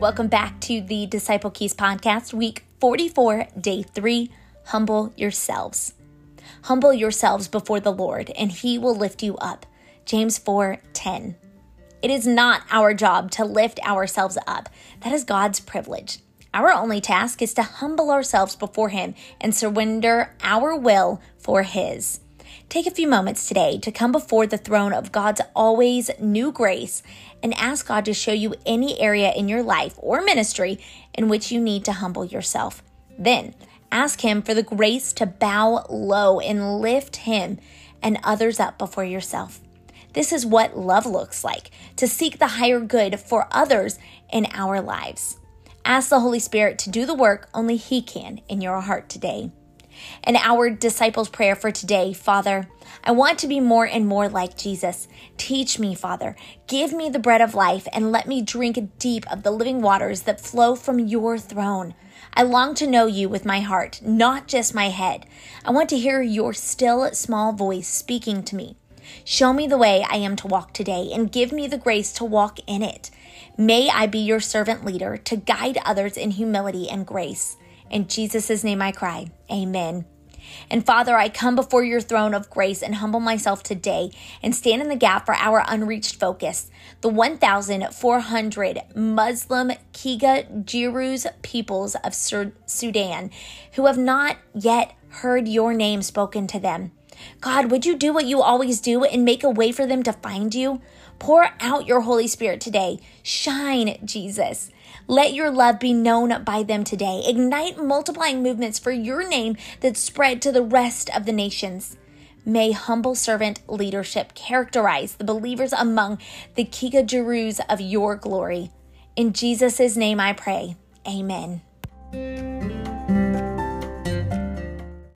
Welcome back to the Disciple Keys podcast, week 44, day 3. Humble yourselves. Humble yourselves before the Lord, and he will lift you up. James 4 10. It is not our job to lift ourselves up, that is God's privilege. Our only task is to humble ourselves before Him and surrender our will for His. Take a few moments today to come before the throne of God's always new grace and ask God to show you any area in your life or ministry in which you need to humble yourself. Then ask Him for the grace to bow low and lift Him and others up before yourself. This is what love looks like to seek the higher good for others in our lives. Ask the Holy Spirit to do the work only He can in your heart today. And our disciples' prayer for today, Father, I want to be more and more like Jesus. Teach me, Father. Give me the bread of life and let me drink deep of the living waters that flow from your throne. I long to know you with my heart, not just my head. I want to hear your still small voice speaking to me. Show me the way I am to walk today and give me the grace to walk in it. May I be your servant leader to guide others in humility and grace. In Jesus' name I cry. Amen. And Father, I come before your throne of grace and humble myself today and stand in the gap for our unreached focus, the 1,400 Muslim Kiga Jirus peoples of Sudan who have not yet heard your name spoken to them. God, would you do what you always do and make a way for them to find you? Pour out your Holy Spirit today. Shine, Jesus. Let your love be known by them today. Ignite multiplying movements for your name that spread to the rest of the nations. May humble servant leadership characterize the believers among the Kiga of your glory. In Jesus' name I pray. Amen.